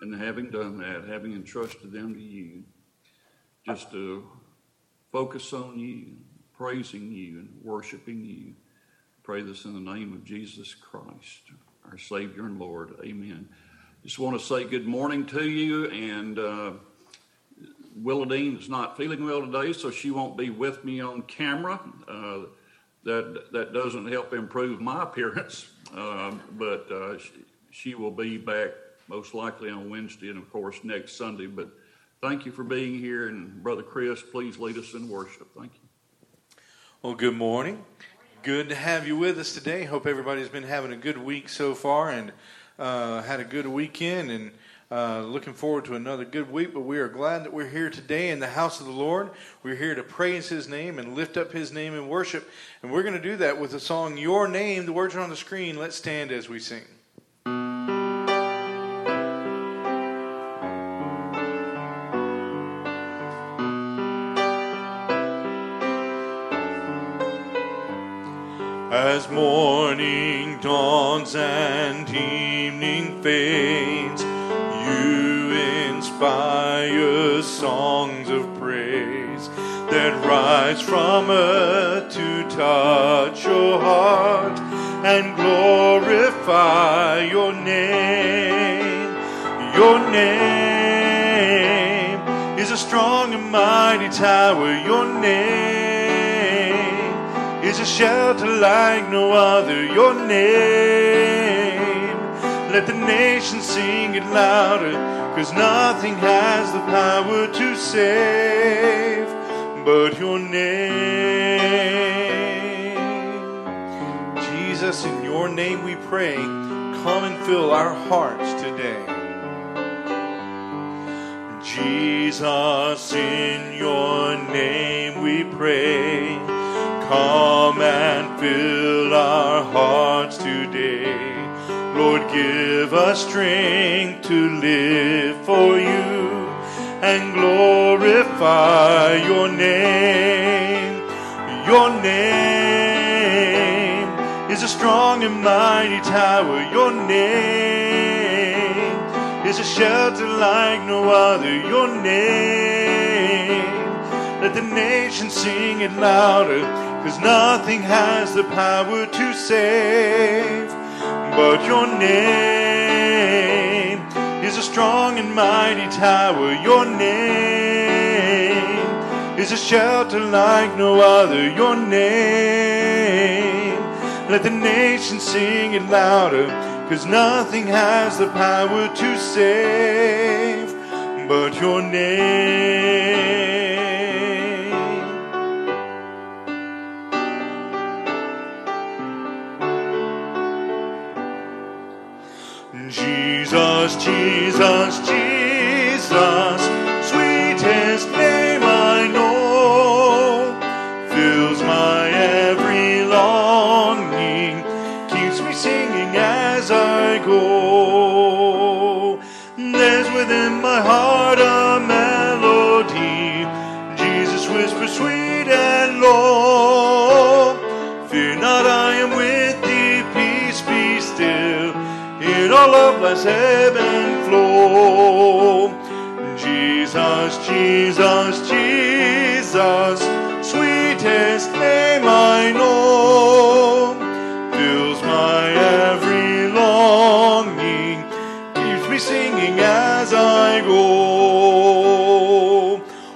And having done that, having entrusted them to you, just to focus on you, praising you, and worshiping you. Pray this in the name of Jesus Christ, our Savior and Lord. Amen. Just want to say good morning to you. And uh, Willadine is not feeling well today, so she won't be with me on camera. Uh, that that doesn't help improve my appearance, uh, but uh, she, she will be back most likely on Wednesday and, of course, next Sunday. But thank you for being here. And Brother Chris, please lead us in worship. Thank you. Well, good morning. Good to have you with us today. Hope everybody's been having a good week so far and uh, had a good weekend and uh, looking forward to another good week. But we are glad that we're here today in the house of the Lord. We're here to praise His name and lift up His name in worship. And we're going to do that with the song Your Name. The words are on the screen. Let's stand as we sing. Dawns and evening fades, you inspire songs of praise that rise from earth to touch your heart and glorify your name. Your name is a strong and mighty tower. Your name is a shelter like no other. Your name, let the nations sing it louder, cause nothing has the power to save but your name. Jesus, in your name we pray, come and fill our hearts today. Jesus, in your name we pray. Come and fill our hearts today. Lord, give us strength to live for you and glorify your name. Your name is a strong and mighty tower. Your name is a shelter like no other. Your name, let the nations sing it louder. Cause nothing has the power to save but your name is a strong and mighty tower. Your name is a shelter like no other. Your name, let the nations sing it louder. Cause nothing has the power to save but your name. Jesus, Jesus, Jesus, sweetest name I know, fills my every longing, keeps me singing as I go. There's within my heart ebb and flow. Jesus, Jesus, Jesus, sweetest name I know, fills my every longing, keeps me singing as I go.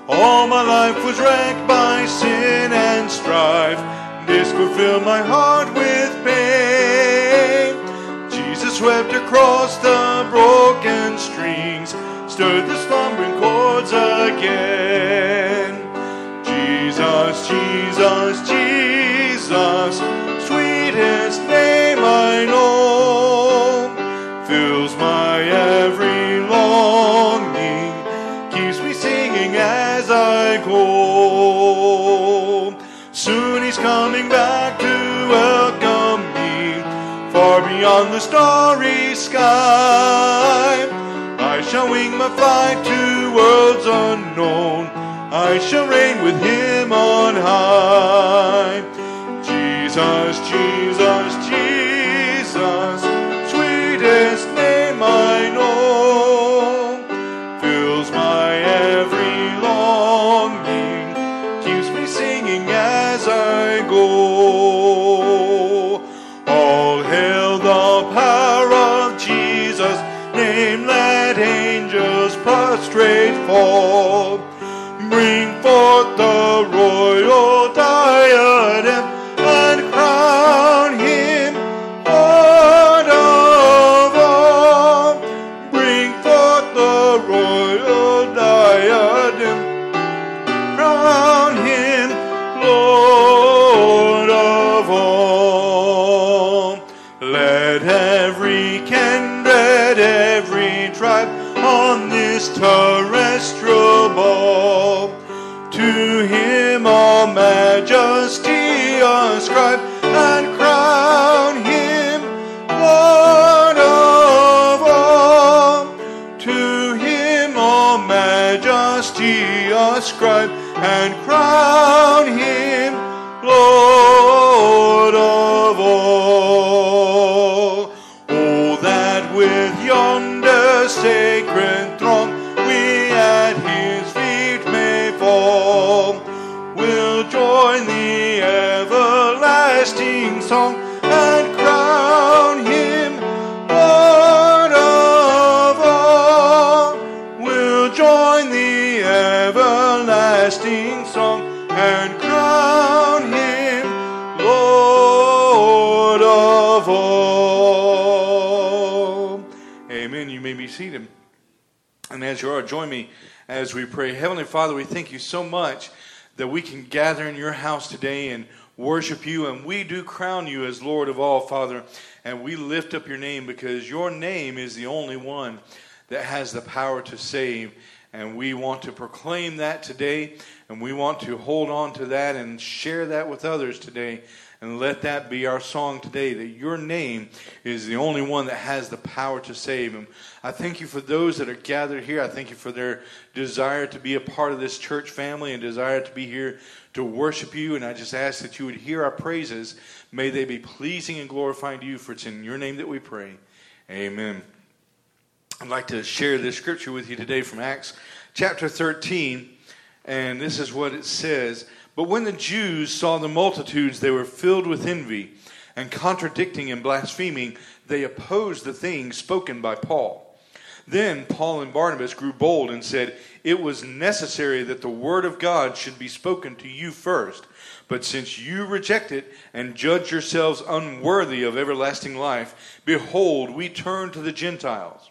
All my life was wrecked by sin and strife, discord fill my heart with across the broken strings, stirred the slumbering chords again. Jesus, Jesus, Jesus, shall my to worlds unknown. I shall reign with him on high. Fall. Bring forth the royal diadem and crown him Lord of all. Bring forth the royal diadem, crown him Lord of all. Let every kindred, every tribe on this terrestrial ascribe seated. And as you are, join me as we pray. Heavenly Father, we thank you so much that we can gather in your house today and worship you. And we do crown you as Lord of all, Father. And we lift up your name because your name is the only one that has the power to save. And we want to proclaim that today. And we want to hold on to that and share that with others today. And let that be our song today that your name is the only one that has the power to save. And I thank you for those that are gathered here. I thank you for their desire to be a part of this church family and desire to be here to worship you. And I just ask that you would hear our praises. May they be pleasing and glorifying to you, for it's in your name that we pray. Amen. I'd like to share this scripture with you today from Acts chapter 13. And this is what it says. But when the Jews saw the multitudes, they were filled with envy, and contradicting and blaspheming, they opposed the things spoken by Paul. Then Paul and Barnabas grew bold and said, It was necessary that the word of God should be spoken to you first. But since you reject it and judge yourselves unworthy of everlasting life, behold, we turn to the Gentiles.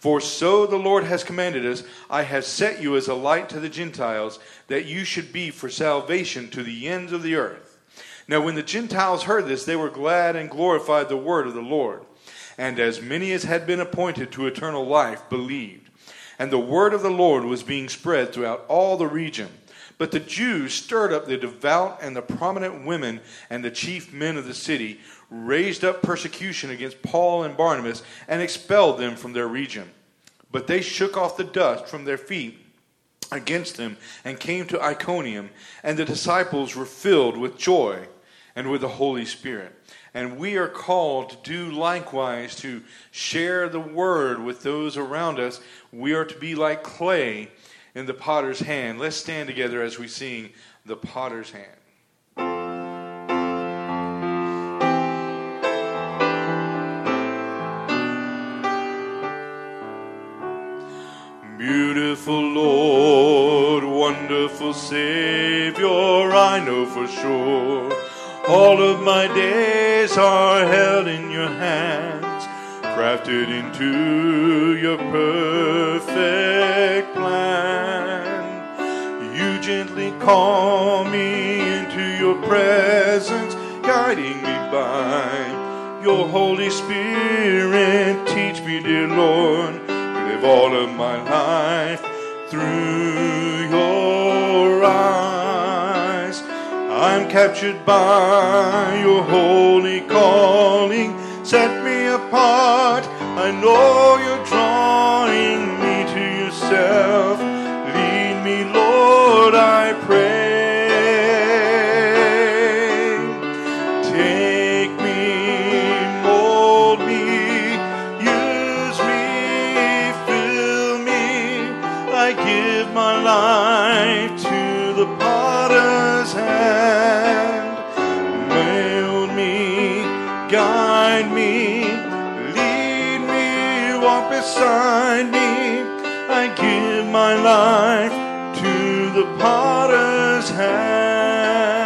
For so the Lord has commanded us I have set you as a light to the Gentiles, that you should be for salvation to the ends of the earth. Now, when the Gentiles heard this, they were glad and glorified the word of the Lord. And as many as had been appointed to eternal life believed. And the word of the Lord was being spread throughout all the region. But the Jews stirred up the devout and the prominent women and the chief men of the city, raised up persecution against Paul and Barnabas, and expelled them from their region. But they shook off the dust from their feet against them and came to Iconium, and the disciples were filled with joy and with the Holy Spirit. And we are called to do likewise to share the word with those around us. We are to be like clay in the potter's hand. Let's stand together as we sing the potter's hand. Wonderful Savior, I know for sure all of my days are held in your hands, crafted into your perfect plan. You gently call me into your presence, guiding me by your Holy Spirit. Teach me, dear Lord, to live all of my life through captured by your holy calling. Set me apart. I know you're drawing me to yourself. Lead me, Lord, I pray. Take me, mold me, use me, fill me. I give my life to the potter's hand. Mold me, guide me, lead me, walk beside beside me. I give my life to the potter's hand.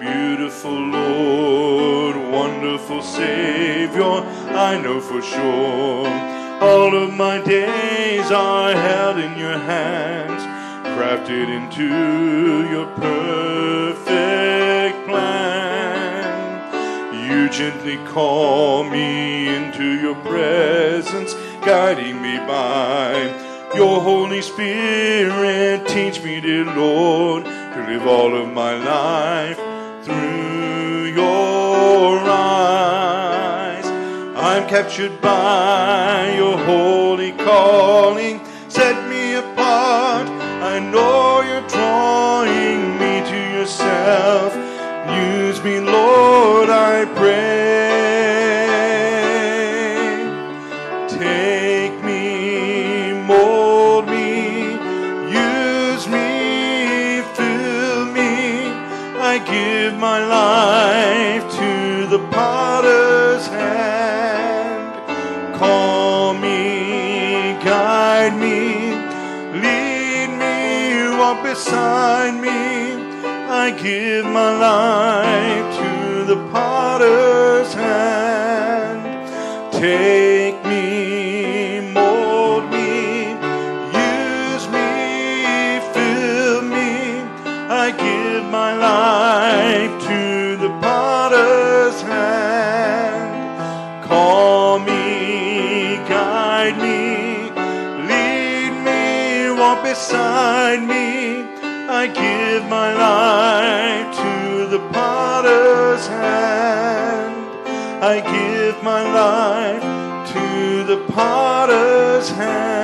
Beautiful Lord, wonderful Savior, I know for sure all of my days are held in your hands, crafted into your perfect plan. You gently call me into your presence, guiding me by your Holy Spirit. Teach me, dear Lord, to live all of my life through captured by your holy calling. Set me apart. I know you're drawing me to yourself. Use me, Lord, I pray. Take me, mold me, use me, fill me. I give my life to the potter's hand. Call me, guide me, lead me, walk beside me. I give my life to the potter's hand. Take beside me. I give my life to the potter's hand. I give my life to the potter's hand.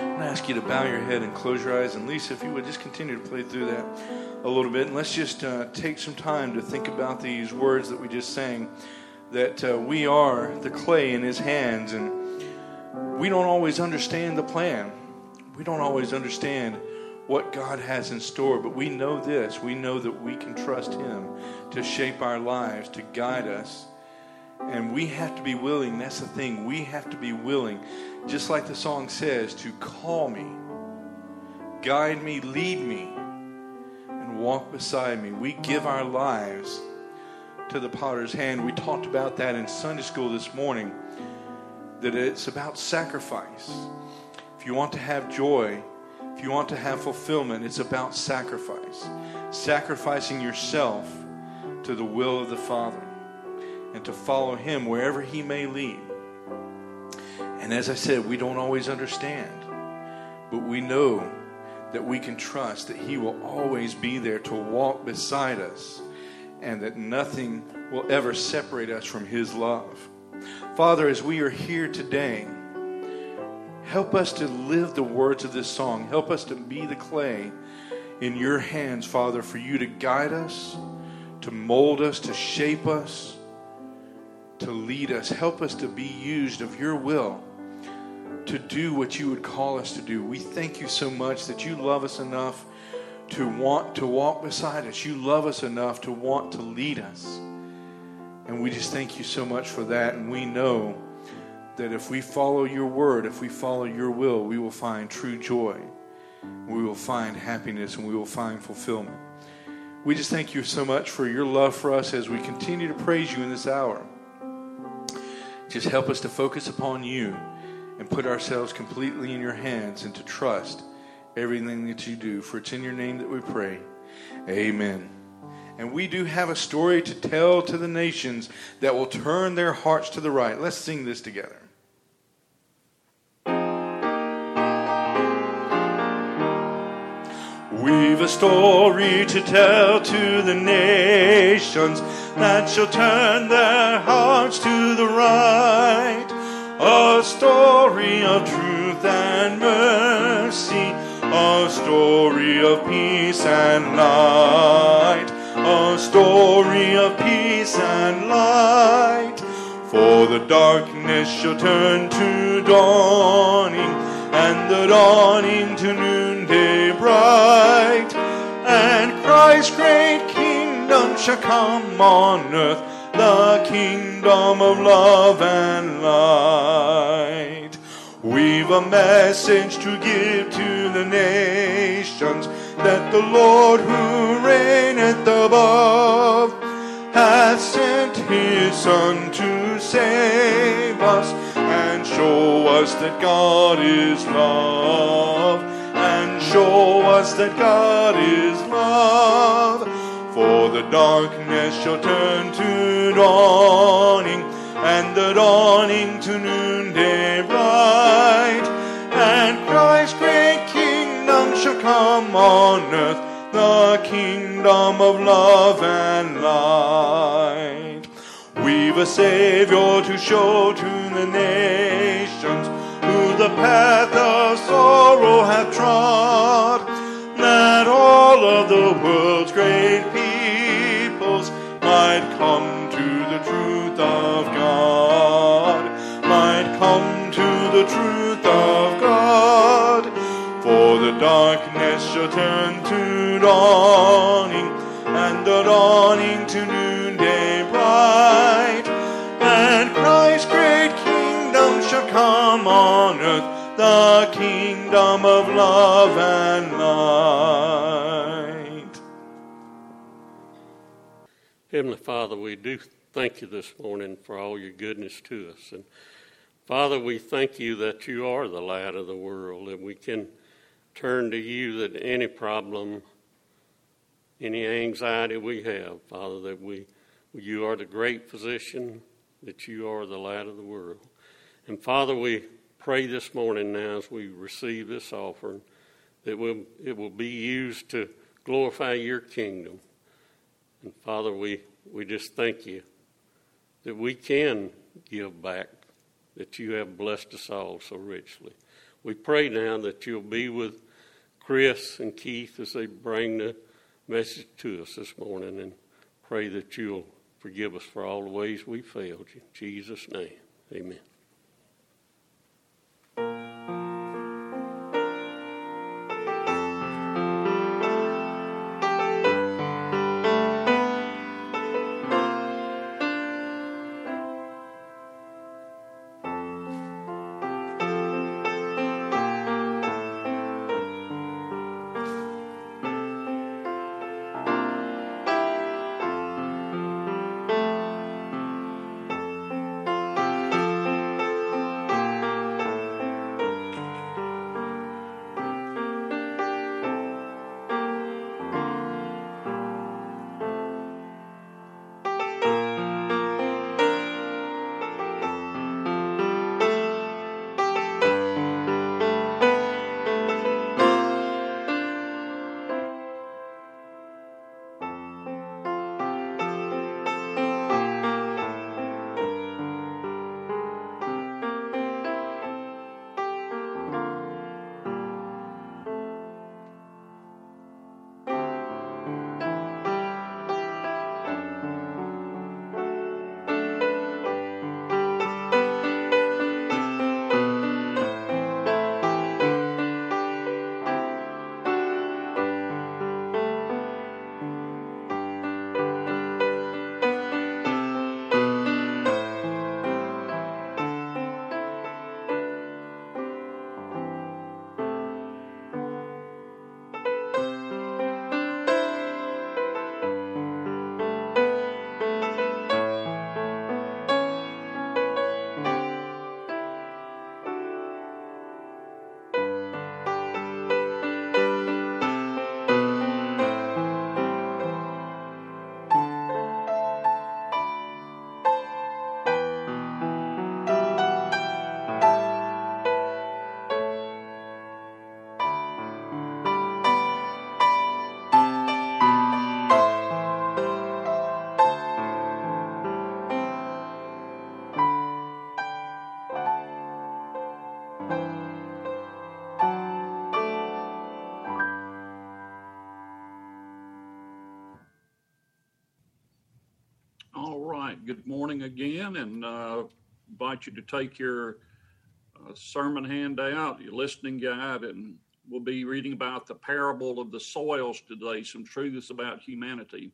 I'm to ask you to bow your head and close your eyes. And Lisa, if you would just continue to play through that a little bit. And let's just uh, take some time to think about these words that we just sang that uh, we are the clay in his hands. And we don't always understand the plan, we don't always understand what God has in store, but we know this. We know that we can trust Him to shape our lives, to guide us. And we have to be willing, that's the thing, we have to be willing, just like the song says, to call me, guide me, lead me, and walk beside me. We give our lives to the potter's hand. We talked about that in Sunday school this morning, that it's about sacrifice. If you want to have joy, if you want to have fulfillment, it's about sacrifice. Sacrificing yourself to the will of the Father and to follow Him wherever He may lead. And as I said, we don't always understand, but we know that we can trust that He will always be there to walk beside us and that nothing will ever separate us from His love. Father, as we are here today, help us to live the words of this song. Help us to be the clay in your hands, Father, for you to guide us, to mold us, to shape us, to lead us. Help us to be used of your will to do what you would call us to do. We thank you so much that you love us enough to want to walk beside us. You love us enough to want to lead us. And we just thank you so much for that. And we know that if we follow your word, if we follow your will, we will find true joy. We will find happiness and we will find fulfillment. We just thank you so much for your love for us as we continue to praise you in this hour. Just help us to focus upon you and put ourselves completely in your hands and to trust everything that you do. For it's in your name that we pray. Amen. And we do have a story to tell to the nations that will turn their hearts to the right. Let's sing this together. We've a story to tell to the nations that shall turn their hearts to the right. A story of truth and mercy, a story of peace and light, a story of peace and light. For the darkness shall turn to dawning, and the dawning to noonday bright. And Christ's great kingdom shall come on earth the kingdom of love and light. We've a message to give to the nations that the Lord who reigneth above hath sent his Son to save us and show us that God is love and show us that God is love. For the darkness shall turn to dawning, and the dawning to noonday bright. Come on earth, the kingdom of love and light. We've a Savior to show to the nations, who the path of sorrow hath trod, that all of the world's great peoples might come to the truth of God, might come to the truth darkness shall turn to dawning, and the dawning to noonday bright, and Christ's great kingdom shall come on earth, the kingdom of love and light. Heavenly Father, we do thank you this morning for all your goodness to us. And Father, we thank you that you are the light of the world, and we can turn to you that any problem, any anxiety we have, Father, that we you are the great physician, that you are the light of the world. And Father, we pray this morning now as we receive this offering that we'll, it will be used to glorify your kingdom. And Father, we, we just thank you that we can give back, that you have blessed us all so richly. We pray now that you'll be with Chris and Keith as they bring the message to us this morning and pray that you'll forgive us for all the ways we failed you. In Jesus' name, amen. Morning again, and uh, invite you to take your uh, sermon handout, your listening guide, and we'll be reading about the parable of the soils today, some truths about humanity.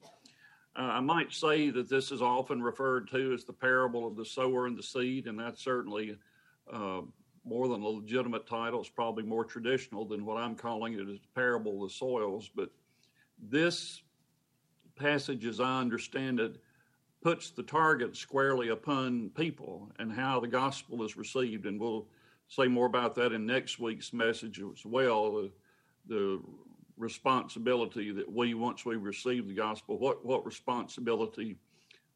Uh, I might say that this is often referred to as the parable of the sower and the seed, and that's certainly uh, more than a legitimate title. It's probably more traditional than what I'm calling it as the parable of the soils. But this passage, as I understand it, puts the target squarely upon people and how the gospel is received. And we'll say more about that in next week's message as well. The, the responsibility that we, once we receive the gospel, what, what responsibility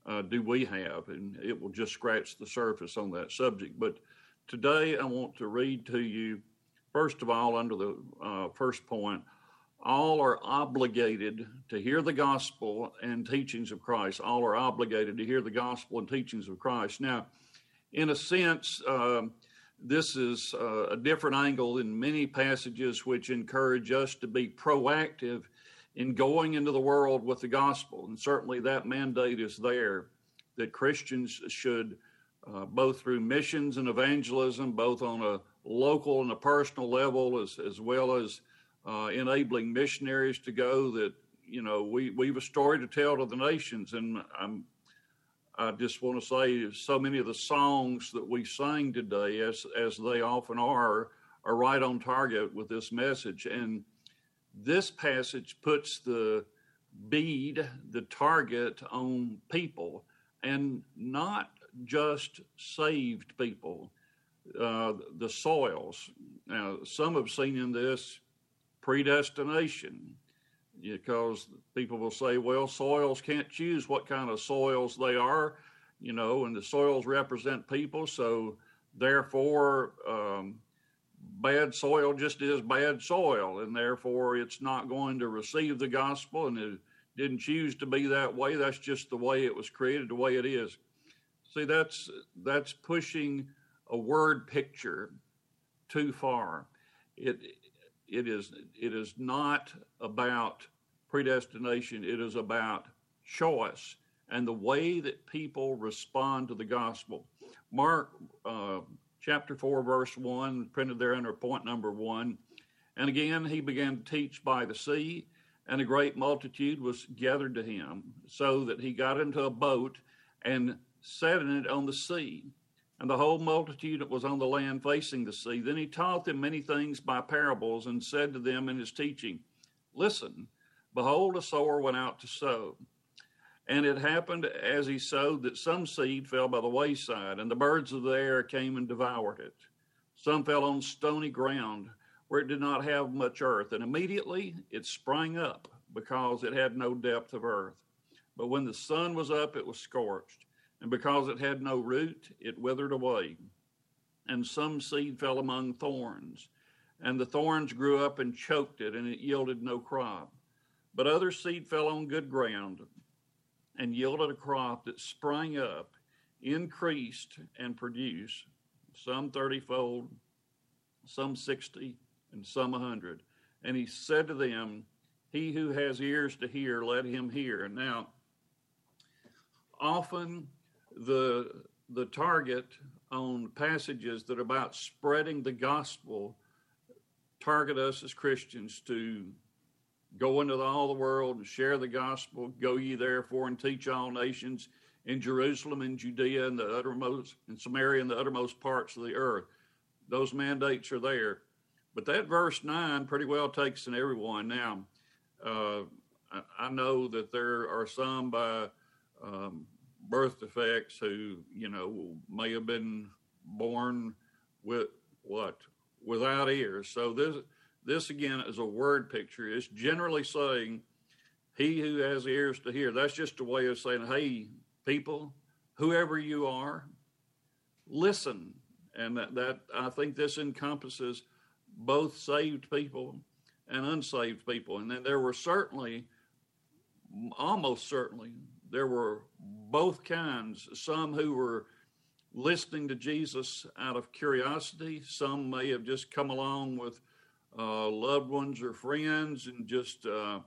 uh, do we have? And it will just scratch the surface on that subject. But today I want to read to you, first of all, under the uh, first point, all are obligated to hear the gospel and teachings of Christ. All are obligated to hear the gospel and teachings of Christ. Now, in a sense, uh, this is uh, a different angle in many passages which encourage us to be proactive in going into the world with the gospel. And certainly that mandate is there that Christians should, uh, both through missions and evangelism, both on a local and a personal level, as, as well as uh, enabling missionaries to go, that, you know, we, we have a story to tell to the nations. And I'm I just want to say so many of the songs that we sing today, as as they often are, are right on target with this message. And this passage puts the bead, the target on people, and not just saved people, uh, the soils. Now, some have seen in this predestination because people will say, well, soils can't choose what kind of soils they are, you know, and the soils represent people. So therefore, um, bad soil just is bad soil, and therefore it's not going to receive the gospel, and it didn't choose to be that way. That's just the way it was created, the way it is. See, that's that's pushing a word picture too far. It it is it is not about predestination. It is about choice and the way that people respond to the gospel. Mark uh, chapter 4, verse 1, printed there under point number 1. And again, he began to teach by the sea, and a great multitude was gathered to him, so that he got into a boat and sat in it on the sea. And the whole multitude that was on the land facing the sea. Then he taught them many things by parables and said to them in his teaching, Listen, Behold, a sower went out to sow. And it happened as he sowed that some seed fell by the wayside, and the birds of the air came and devoured it. Some fell on stony ground where it did not have much earth, and immediately it sprang up because it had no depth of earth. But when the sun was up, it was scorched, and because it had no root, it withered away. And some seed fell among thorns, and the thorns grew up and choked it, and it yielded no crop. But other seed fell on good ground and yielded a crop that sprang up, increased, and produced some thirtyfold, some sixty, and some a hundred. And he said to them, He who has ears to hear, let him hear. And now, often the the target on passages that are about spreading the gospel target us as Christians to Go into all the world and share the gospel. Go ye therefore and teach all nations in Jerusalem and Judea and the uttermost and Samaria and the uttermost parts of the earth. Those mandates are there. But that verse nine pretty well takes in everyone. Now, uh, I, know that there are some by um, birth defects who, you know, may have been born with what? Without ears. So this this again is a word picture. It's generally saying, He who has ears to hear. That's just a way of saying, Hey, people, whoever you are, listen. And that, that I think this encompasses both saved people and unsaved people. And then there were certainly, almost certainly, there were both kinds. Some who were listening to Jesus out of curiosity, some may have just come along with uh, loved ones or friends and just uh,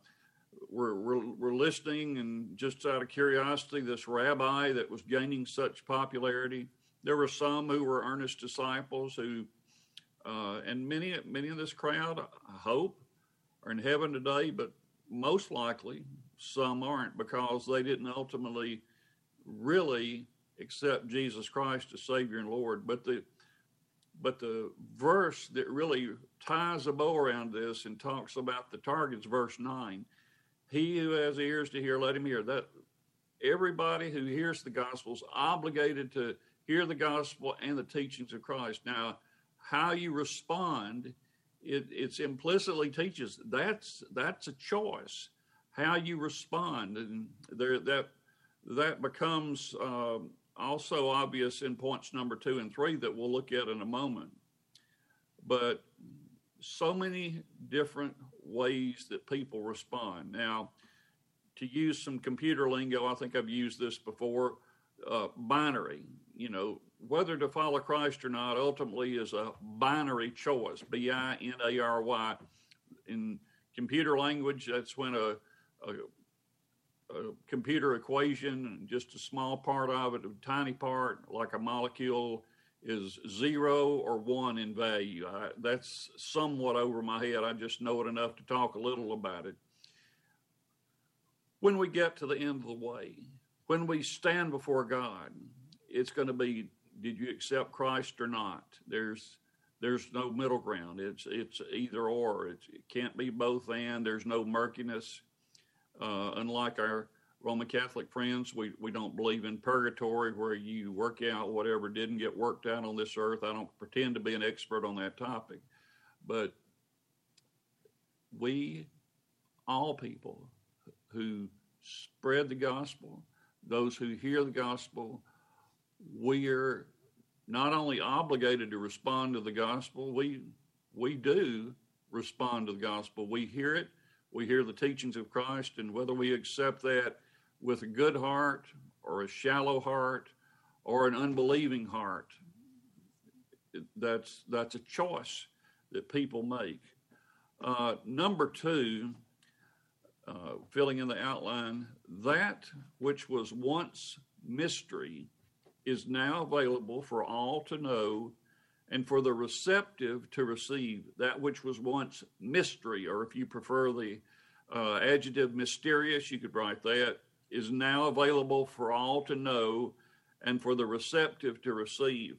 were, listening and just out of curiosity, this rabbi that was gaining such popularity. There were some who were earnest disciples who, uh, and many many in this crowd, I hope, are in heaven today. But most likely some aren't because they didn't ultimately really accept Jesus Christ as Savior and Lord. But the but the verse that really ties a bow around this and talks about the targets, verse nine. He who has ears to hear, let him hear. That everybody who hears the gospel is obligated to hear the gospel and the teachings of Christ. Now, how you respond, it it's implicitly teaches that's that's a choice. How you respond, and there that that becomes uh, also obvious in points number two and three that we'll look at in a moment. But so many different ways that people respond. Now, to use some computer lingo, I think I've used this before. Uh, binary, you know, whether to follow Christ or not ultimately is a binary choice. B I N A R Y. In computer language, that's when a, a, a, computer equation, just a small part of it, a tiny part, like a molecule, is zero or one in value. I, that's somewhat over my head. I just know it enough to talk a little about it. When we get to the end of the way, when we stand before God, it's going to be did you accept Christ or not? There's there's no middle ground. It's it's either or. It's, it can't be both and. There's no murkiness. Uh, unlike our Roman Catholic friends, we, we don't believe in purgatory where you work out whatever didn't get worked out on this earth. I don't pretend to be an expert on that topic, but we, all people who spread the gospel, those who hear the gospel, we are not only obligated to respond to the gospel, we we do respond to the gospel. We hear it, we hear the teachings of Christ, and whether we accept that with a good heart or a shallow heart or an unbelieving heart, that's that's a choice that people make. Uh, number two, uh, filling in the outline, that which was once mystery is now available for all to know and for the receptive to receive that which was once mystery, or if you prefer the uh, adjective mysterious, you could write that, is now available for all to know and for the receptive to receive.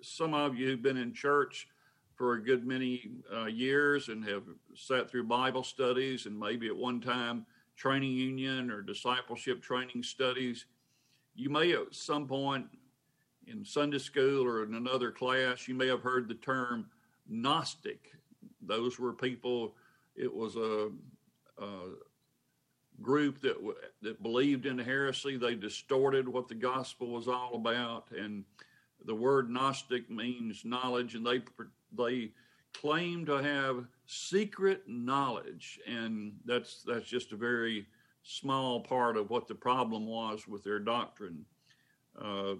Some of you who've been in church for a good many uh, years and have sat through Bible studies and maybe at one time training union or discipleship training studies you may at some point in Sunday school or in another class, you may have heard the term Gnostic. Those were people, it was a, a group that, that believed in heresy. They distorted what the gospel was all about. And the word Gnostic means knowledge, and they, they claim to have secret knowledge. And that's, that's just a very small part of what the problem was with their doctrine. Uh,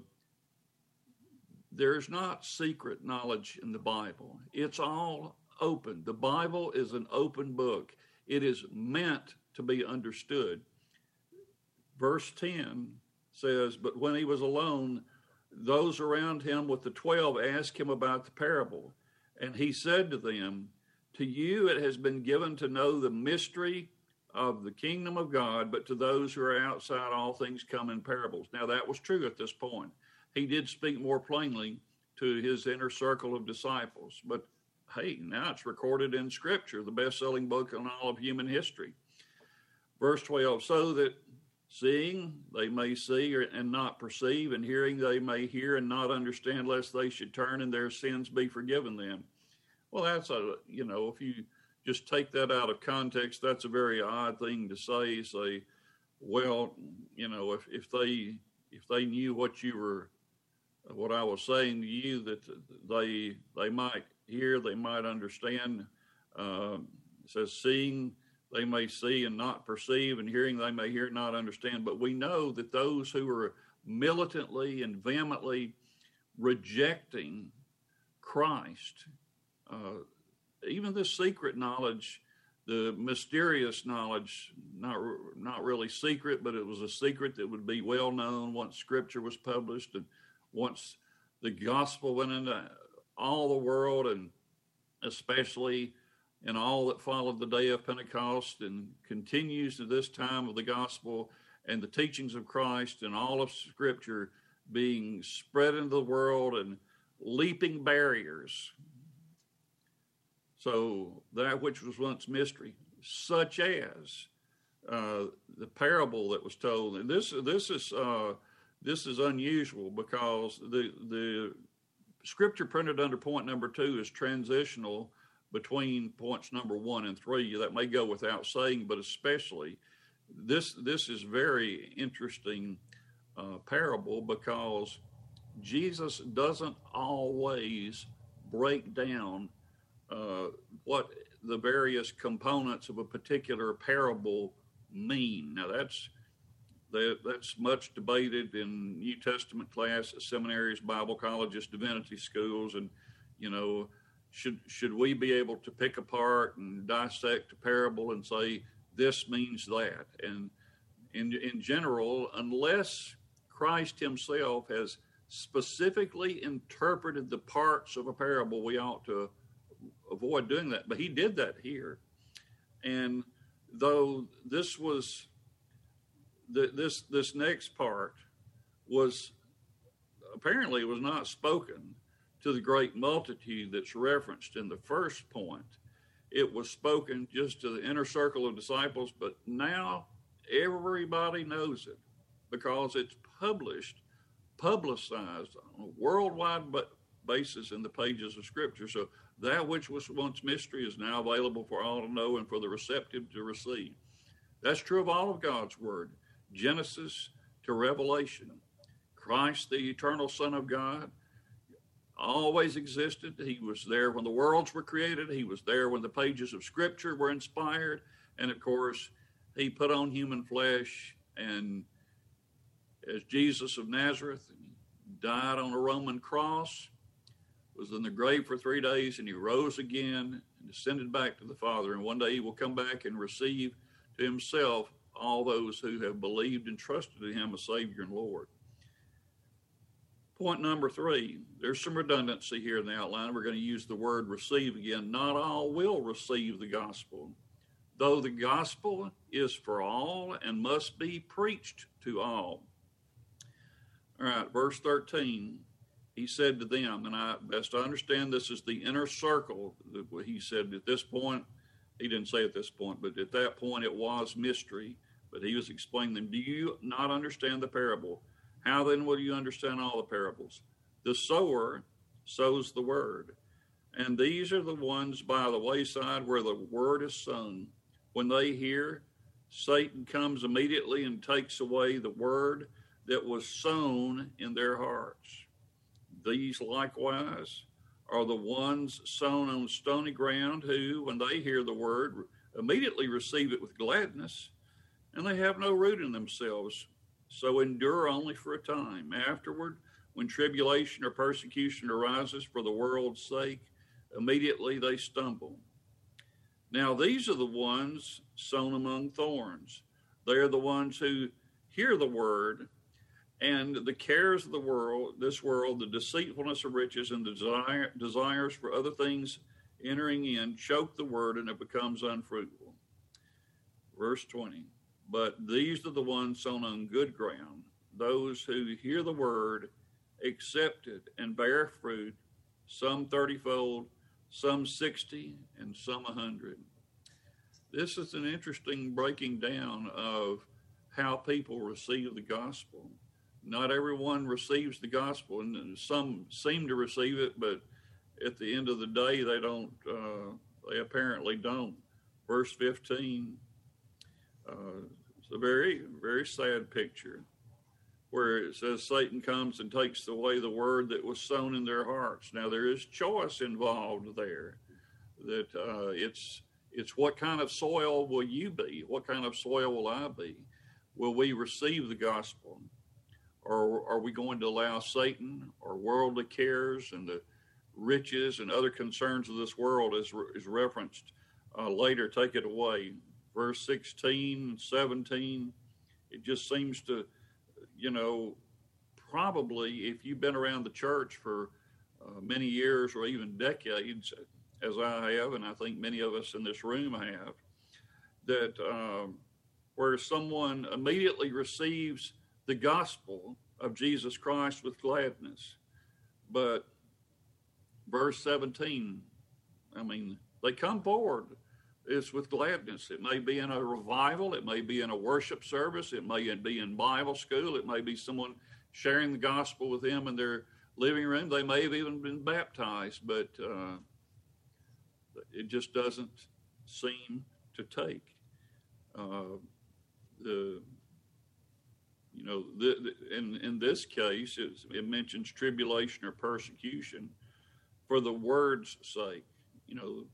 there's not secret knowledge in the Bible, it's all open. The Bible is an open book, it is meant to be understood. Verse 10 says, But when he was alone, those around him with the twelve asked him about the parable. And he said to them, To you it has been given to know the mystery of the kingdom of God, but to those who are outside, all things come in parables. Now, that was true at this point. He did speak more plainly to his inner circle of disciples, but hey, now it's recorded in Scripture, the best selling book in all of human history. Verse 12 so that seeing they may see and not perceive, and hearing they may hear and not understand, lest they should turn and their sins be forgiven them. Well, that's a, you know, if you just take that out of context, that's a very odd thing to say. Say, well, you know, if, if they if they knew what you were, what I was saying to you, that they they might hear, they might understand. Uh, seeing they may see and not perceive, and hearing they may hear and not understand. But we know that those who are militantly and vehemently rejecting Christ, uh, even this secret knowledge, the mysterious knowledge, not not really secret, but it was a secret that would be well known once Scripture was published and once the gospel went into all the world, and especially in all that followed the day of Pentecost and continues to this time of the gospel and the teachings of Christ and all of Scripture being spread into the world and leaping barriers. So that which was once mystery, such as uh, the parable that was told, and this this is uh, this is unusual because the the scripture printed under point number two is transitional between points number one and three. That may go without saying, but especially this this is very interesting uh, parable because Jesus doesn't always break down uh, what the various components of a particular parable mean. Now that's that, that's much debated in New Testament class at seminaries, Bible colleges, divinity schools, and you know, should should we be able to pick apart and dissect a parable and say this means that? And in in general, unless Christ Himself has specifically interpreted the parts of a parable, we ought to avoid doing that. But He did that here, and though this was the, this this next part was apparently was not spoken to the great multitude that's referenced in the first point. It was spoken just to the inner circle of disciples, but now everybody knows it because it's published, publicized on a worldwide basis in the pages of Scripture. So that which was once mystery is now available for all to know and for the receptive to receive. That's true of all of God's Word, Genesis to Revelation. Christ, the eternal Son of God, always existed. He was there when the worlds were created, He was there when the pages of Scripture were inspired. And of course, He put on human flesh and as Jesus of Nazareth, died on a Roman cross was in the grave for three days and he rose again and ascended back to the Father. And one day he will come back and receive to himself all those who have believed and trusted in him as Savior and Lord. Point number three there's some redundancy here in the outline. We're going to use the word receive again. Not all will receive the gospel, though the gospel is for all and must be preached to all. All right, verse 13 he said to them, and I best understand this is the inner circle. He said at this point, he didn't say at this point, but at that point it was mystery. But he was explaining them. Do you not understand the parable? How then will you understand all the parables? The sower sows the word, and these are the ones by the wayside where the word is sown. When they hear, Satan comes immediately and takes away the word that was sown in their hearts. These likewise are the ones sown on stony ground who, when they hear the word, immediately receive it with gladness, and they have no root in themselves, so endure only for a time. Afterward, when tribulation or persecution arises for the world's sake, immediately they stumble. Now, these are the ones sown among thorns. They are the ones who hear the word and the cares of the world, this world, the deceitfulness of riches, and the desire, desires for other things entering in choke the word, and it becomes unfruitful. Verse 20 But these are the ones sown on good ground, those who hear the word, accept it, and bear fruit, some thirtyfold, some sixty, and some a hundred. This is an interesting breaking down of how people receive the gospel not everyone receives the gospel, and some seem to receive it, but at the end of the day, they don't. Uh, they apparently don't. Verse 15. Uh, it's a very, very sad picture where it says Satan comes and takes away the word that was sown in their hearts. Now there is choice involved there. That uh, it's it's what kind of soil will you be? What kind of soil will I be? Will we receive the gospel? Or are we going to allow Satan or worldly cares and the riches and other concerns of this world, as is referenced uh, later, take it away? Verse 16, 17, it just seems to, you know, probably if you've been around the church for uh, many years or even decades, as I have, and I think many of us in this room have, that um, where someone immediately receives the gospel of Jesus Christ with gladness. But verse 17, I mean, they come forward. It's with gladness. It may be in a revival. It may be in a worship service. It may be in Bible school. It may be someone sharing the gospel with them in their living room. They may have even been baptized, but uh, it just doesn't seem to take. Uh, the you know the, the, in in this case it mentions tribulation or persecution for the word's sake you know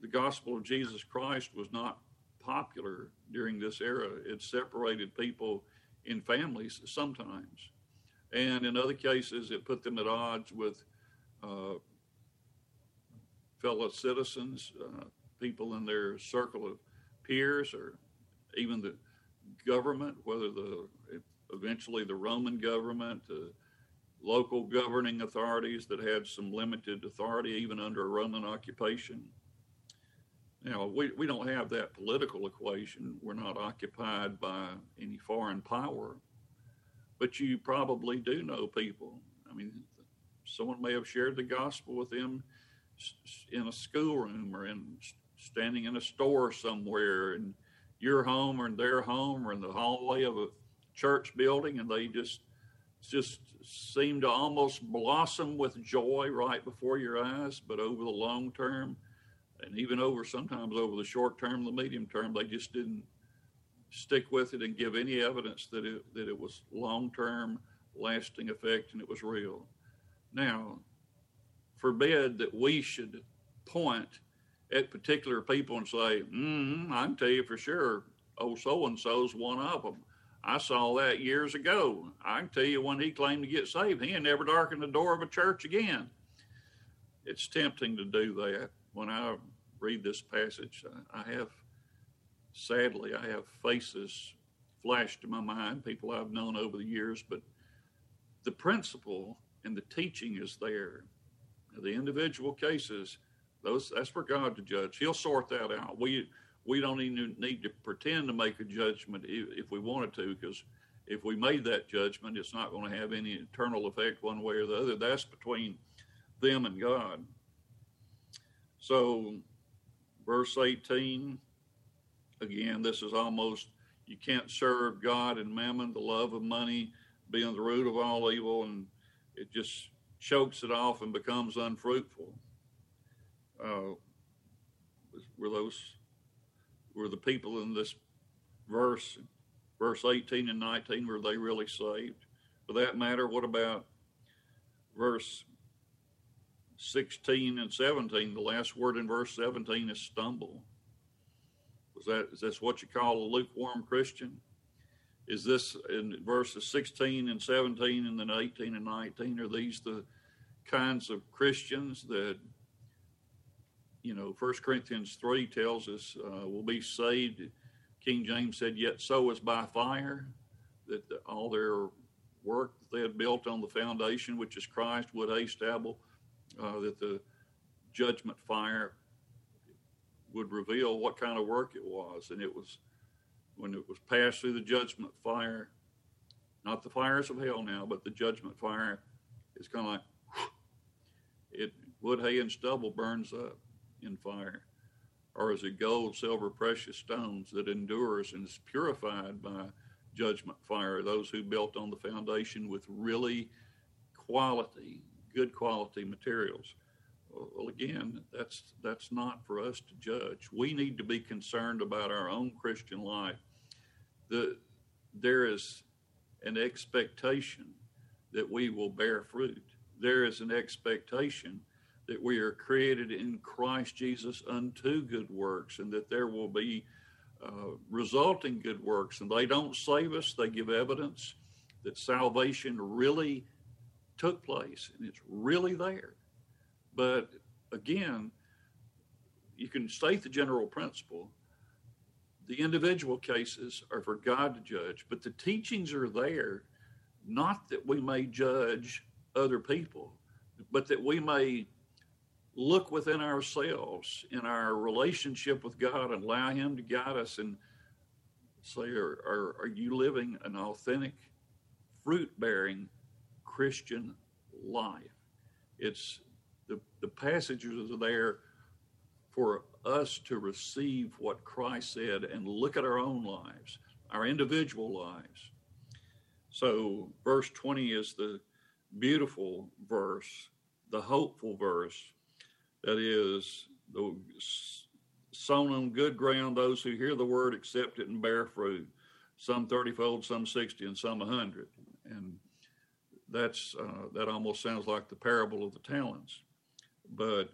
the gospel of jesus christ was not popular during this era it separated people in families sometimes and in other cases it put them at odds with uh, fellow citizens uh, people in their circle of peers or even the government, whether the eventually the Roman government, the local governing authorities that had some limited authority even under Roman occupation. Now, we, we don't have that political equation. We're not occupied by any foreign power. But you probably do know people. I mean, someone may have shared the gospel with them in a schoolroom or in standing in a store somewhere in your home or in their home or in the hallway of a church building, and they just just seem to almost blossom with joy right before your eyes. But over the long term, and even over sometimes over the short term, the medium term, they just didn't stick with it and give any evidence that it that it was long term, lasting effect and it was real. Now, forbid that we should point at particular people and say, mm, I can tell you for sure, oh, so and so's one of them. I saw that years ago. I can tell you when he claimed to get saved, he never darkened the door of a church again. It's tempting to do that. When I read this passage, I have, sadly, I have faces flashed to my mind, people I've known over the years, but the principle and the teaching is there. The individual cases, those that's for God to judge. He'll sort that out. We we don't even need to pretend to make a judgment if we wanted to, because if we made that judgment, it's not going to have any eternal effect one way or the other. That's between them and God. So, verse 18, again, this is almost you can't serve God and mammon, the love of money being the root of all evil, and it just chokes it off and becomes unfruitful uh, were those were the people in this verse, verse 18 and 19, were they really saved? For that matter, what about verse 16 and 17? The last word in verse 17 is stumble. Was that is this what you call a lukewarm Christian? Is this in verses 16 and 17 and then 18 and 19? Are these the kinds of Christians that you know, First Corinthians 3 tells us uh, we'll be saved. King James said, Yet so is by fire, that all their work that they had built on the foundation, which is Christ, would establish uh, that the judgment fire would reveal what kind of work it was. And it was when it was passed through the judgment fire, not the fires of hell now, but the judgment fire, it's kind of like it wood, hay, and stubble burns up in fire? Or is it gold, silver, precious stones that endures and is purified by judgment fire? Those who built on the foundation with really quality, good quality materials. Well, again, that's that's not for us to judge. We need to be concerned about our own Christian life. The, there is an expectation that we will bear fruit. There is an expectation that we are created in Christ Jesus unto good works, and that there will be uh, resulting good works. And they don't save us, they give evidence that salvation really took place and it's really there. But again, you can state the general principle. The individual cases are for God to judge, but the teachings are there not that we may judge other people, but that we may look within ourselves in our relationship with God and allow Him to guide us and say, are, are, are you living an authentic, fruit bearing Christian life? It's the, the passages are there for us to receive what Christ said and look at our own lives, our individual lives. So, verse 20 is the beautiful verse, the hopeful verse that is the sown on good ground, those who hear the word accept it and bear fruit, some 30 fold, some 60, and some 100. And that's uh, that almost sounds like the parable of the talents. But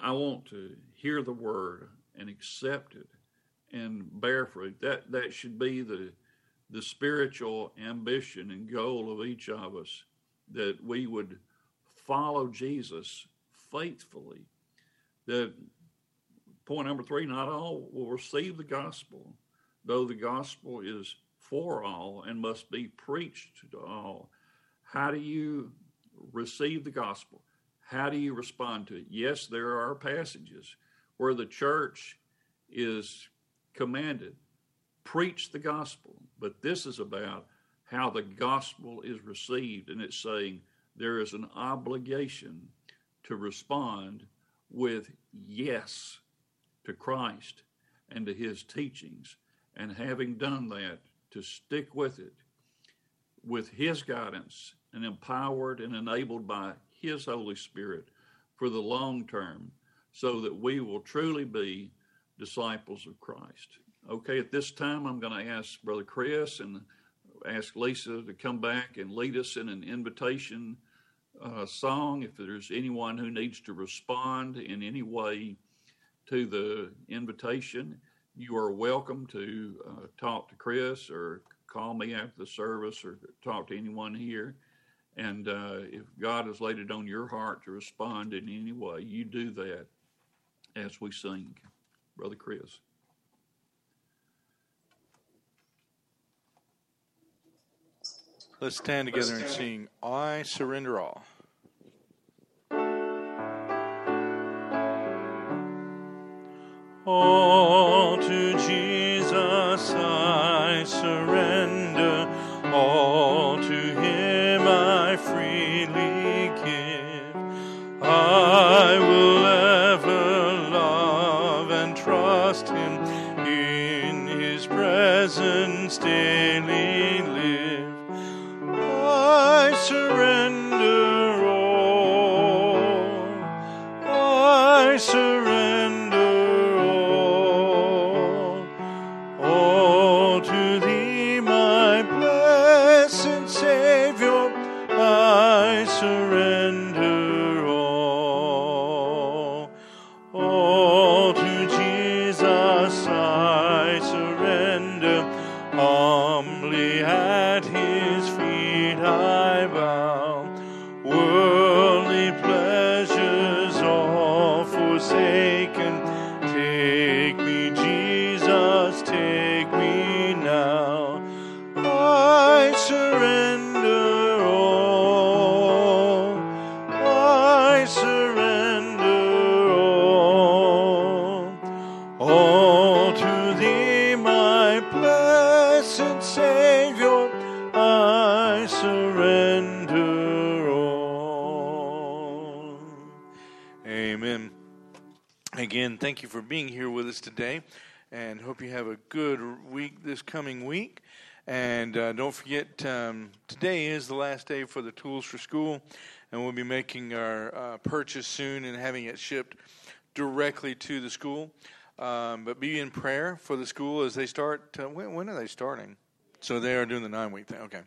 I want to hear the word and accept it and bear fruit. That that should be the the spiritual ambition and goal of each of us that we would follow Jesus faithfully. That point number three, not all will receive the gospel, though the gospel is for all and must be preached to all. How do you receive the gospel? How do you respond to it? Yes, there are passages where the church is commanded preach the gospel, but this is about how the gospel is received, and it's saying there is an obligation to respond with yes to Christ and to his teachings, and having done that, to stick with it with his guidance and empowered and enabled by his Holy Spirit for the long term so that we will truly be disciples of Christ. Okay, at this time, I'm going to ask Brother Chris and ask Lisa to come back and lead us in an invitation uh, song. If there's anyone who needs to respond in any way to the invitation, you are welcome to uh, talk to Chris or call me after the service or talk to anyone here. And uh, if God has laid it on your heart to respond in any way, you do that as we sing. Brother Chris. Let's stand together and sing I Surrender All. All presence daily live. I surrender for being here with us today, and hope you have a good week this coming week. And uh, don't forget, um, today is the last day for the tools for school, and we'll be making our uh, purchase soon and having it shipped directly to the school. Um, but be in prayer for the school as they start. Uh, when, when are they starting? So they are doing the nine week thing. Okay.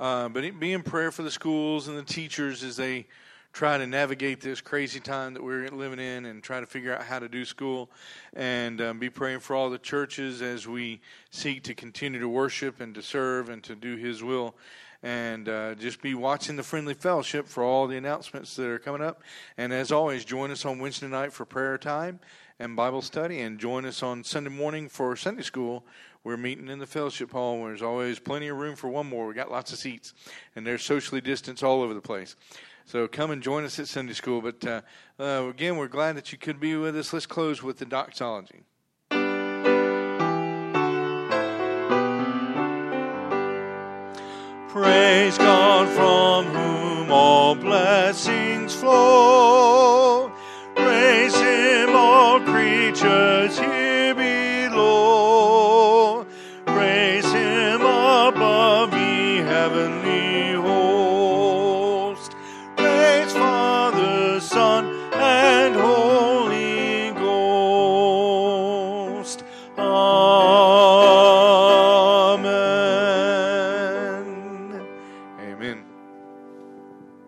Uh, but be in prayer for the schools and the teachers as they try to navigate this crazy time that we're living in and try to figure out how to do school. And um, be praying for all the churches as we seek to continue to worship and to serve and to do His will. and uh, just be watching the Friendly Fellowship for all the announcements that are coming up. And as always, join us on Wednesday night for prayer time and Bible study, and join us on Sunday morning for Sunday school. We're meeting in the fellowship hall. Where there's always plenty of room for one more. We got lots of seats, and they're socially distanced all over the place. So come and join us at Sunday school. But uh, uh, again, we're glad that you could be with us. Let's close with the doxology. Praise God from whom all blessings flow. Praise Him, all creatures here.